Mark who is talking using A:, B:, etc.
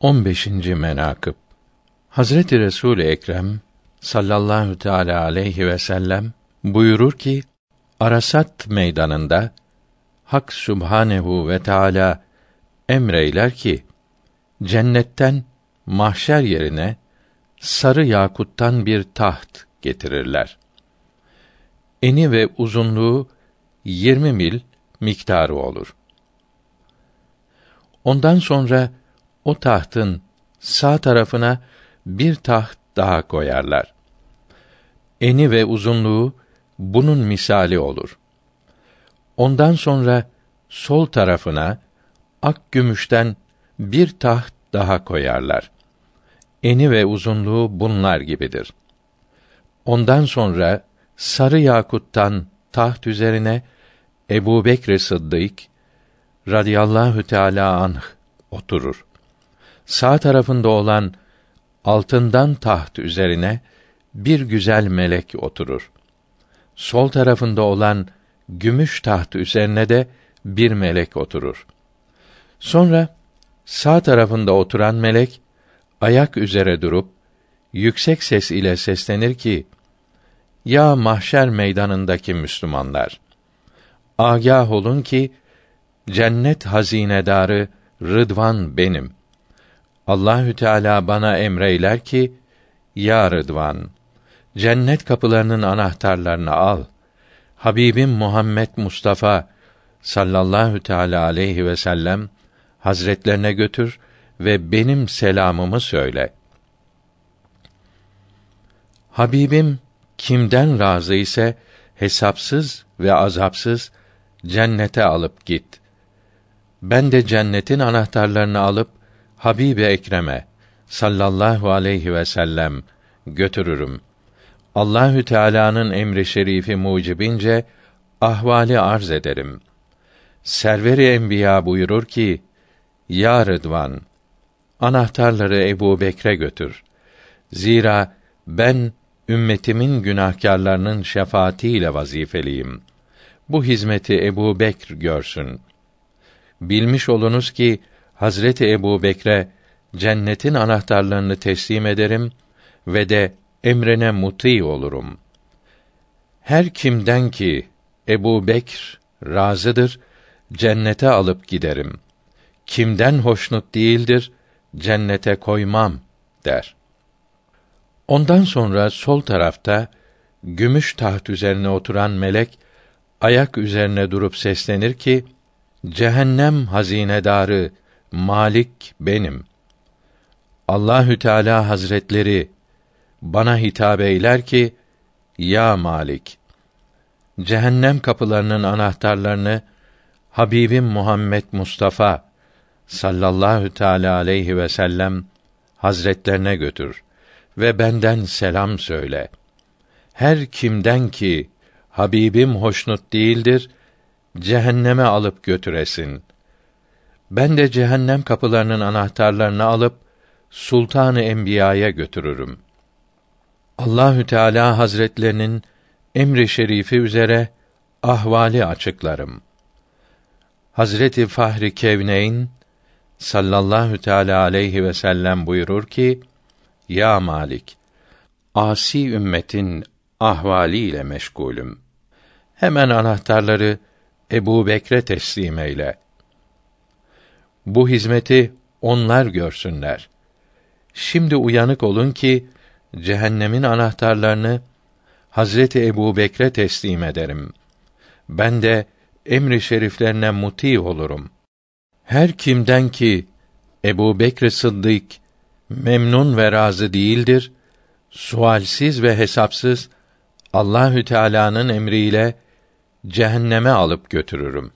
A: 15. menakıb Hazreti Resul Ekrem sallallahu teala aleyhi ve sellem buyurur ki Arasat meydanında Hak Subhanehu ve Teala emreyler ki cennetten mahşer yerine sarı yakuttan bir taht getirirler. Eni ve uzunluğu 20 mil miktarı olur. Ondan sonra o tahtın sağ tarafına bir taht daha koyarlar. Eni ve uzunluğu bunun misali olur. Ondan sonra sol tarafına ak gümüşten bir taht daha koyarlar. Eni ve uzunluğu bunlar gibidir. Ondan sonra sarı yakuttan taht üzerine Ebu Bekr Sıddık radıyallahu teâlâ anh oturur. Sağ tarafında olan altından taht üzerine bir güzel melek oturur. Sol tarafında olan gümüş taht üzerine de bir melek oturur. Sonra sağ tarafında oturan melek ayak üzere durup yüksek ses ile seslenir ki: Ya mahşer meydanındaki Müslümanlar! Agah olun ki cennet hazinedarı Rıdvan benim. Allahü Teala bana emreyler ki: Ya Rıdvan, cennet kapılarının anahtarlarını al. Habibim Muhammed Mustafa sallallahu teala aleyhi ve sellem hazretlerine götür ve benim selamımı söyle. Habibim kimden razı ise hesapsız ve azapsız cennete alıp git. Ben de cennetin anahtarlarını alıp Habibi Ekrem'e sallallahu aleyhi ve sellem götürürüm. Allahü Teala'nın emri şerifi mucibince ahvali arz ederim. Serveri Enbiya buyurur ki: Ya Rıdvan, anahtarları Ebu Bekre götür. Zira ben ümmetimin günahkarlarının şefaatiyle vazifeliyim. Bu hizmeti Ebu Bekr görsün. Bilmiş olunuz ki Hazreti Ebu Bekre cennetin anahtarlarını teslim ederim ve de emrine muti olurum. Her kimden ki Ebu Bekr razıdır, cennete alıp giderim. Kimden hoşnut değildir, cennete koymam der. Ondan sonra sol tarafta gümüş taht üzerine oturan melek ayak üzerine durup seslenir ki cehennem hazinedarı Malik benim. Allahü Teala Hazretleri bana hitap eyler ki ya Malik cehennem kapılarının anahtarlarını Habibim Muhammed Mustafa sallallahu teala aleyhi ve sellem hazretlerine götür ve benden selam söyle. Her kimden ki Habibim hoşnut değildir, cehenneme alıp götüresin. Ben de cehennem kapılarının anahtarlarını alıp Sultanı Enbiya'ya götürürüm. Allahü Teala Hazretlerinin emri şerifi üzere ahvali açıklarım. Hazreti Fahri Kevneyn sallallahu teala aleyhi ve sellem buyurur ki: Ya Malik, asi ümmetin ahvali ile meşgulüm. Hemen anahtarları Ebu Bekre teslim eyle. Bu hizmeti onlar görsünler. Şimdi uyanık olun ki cehennemin anahtarlarını Hazreti Ebu Bekre teslim ederim. Ben de emri şeriflerine muti olurum. Her kimden ki Ebu Bekr Sıddık memnun ve razı değildir, sualsiz ve hesapsız Allahü Teala'nın emriyle cehenneme alıp götürürüm.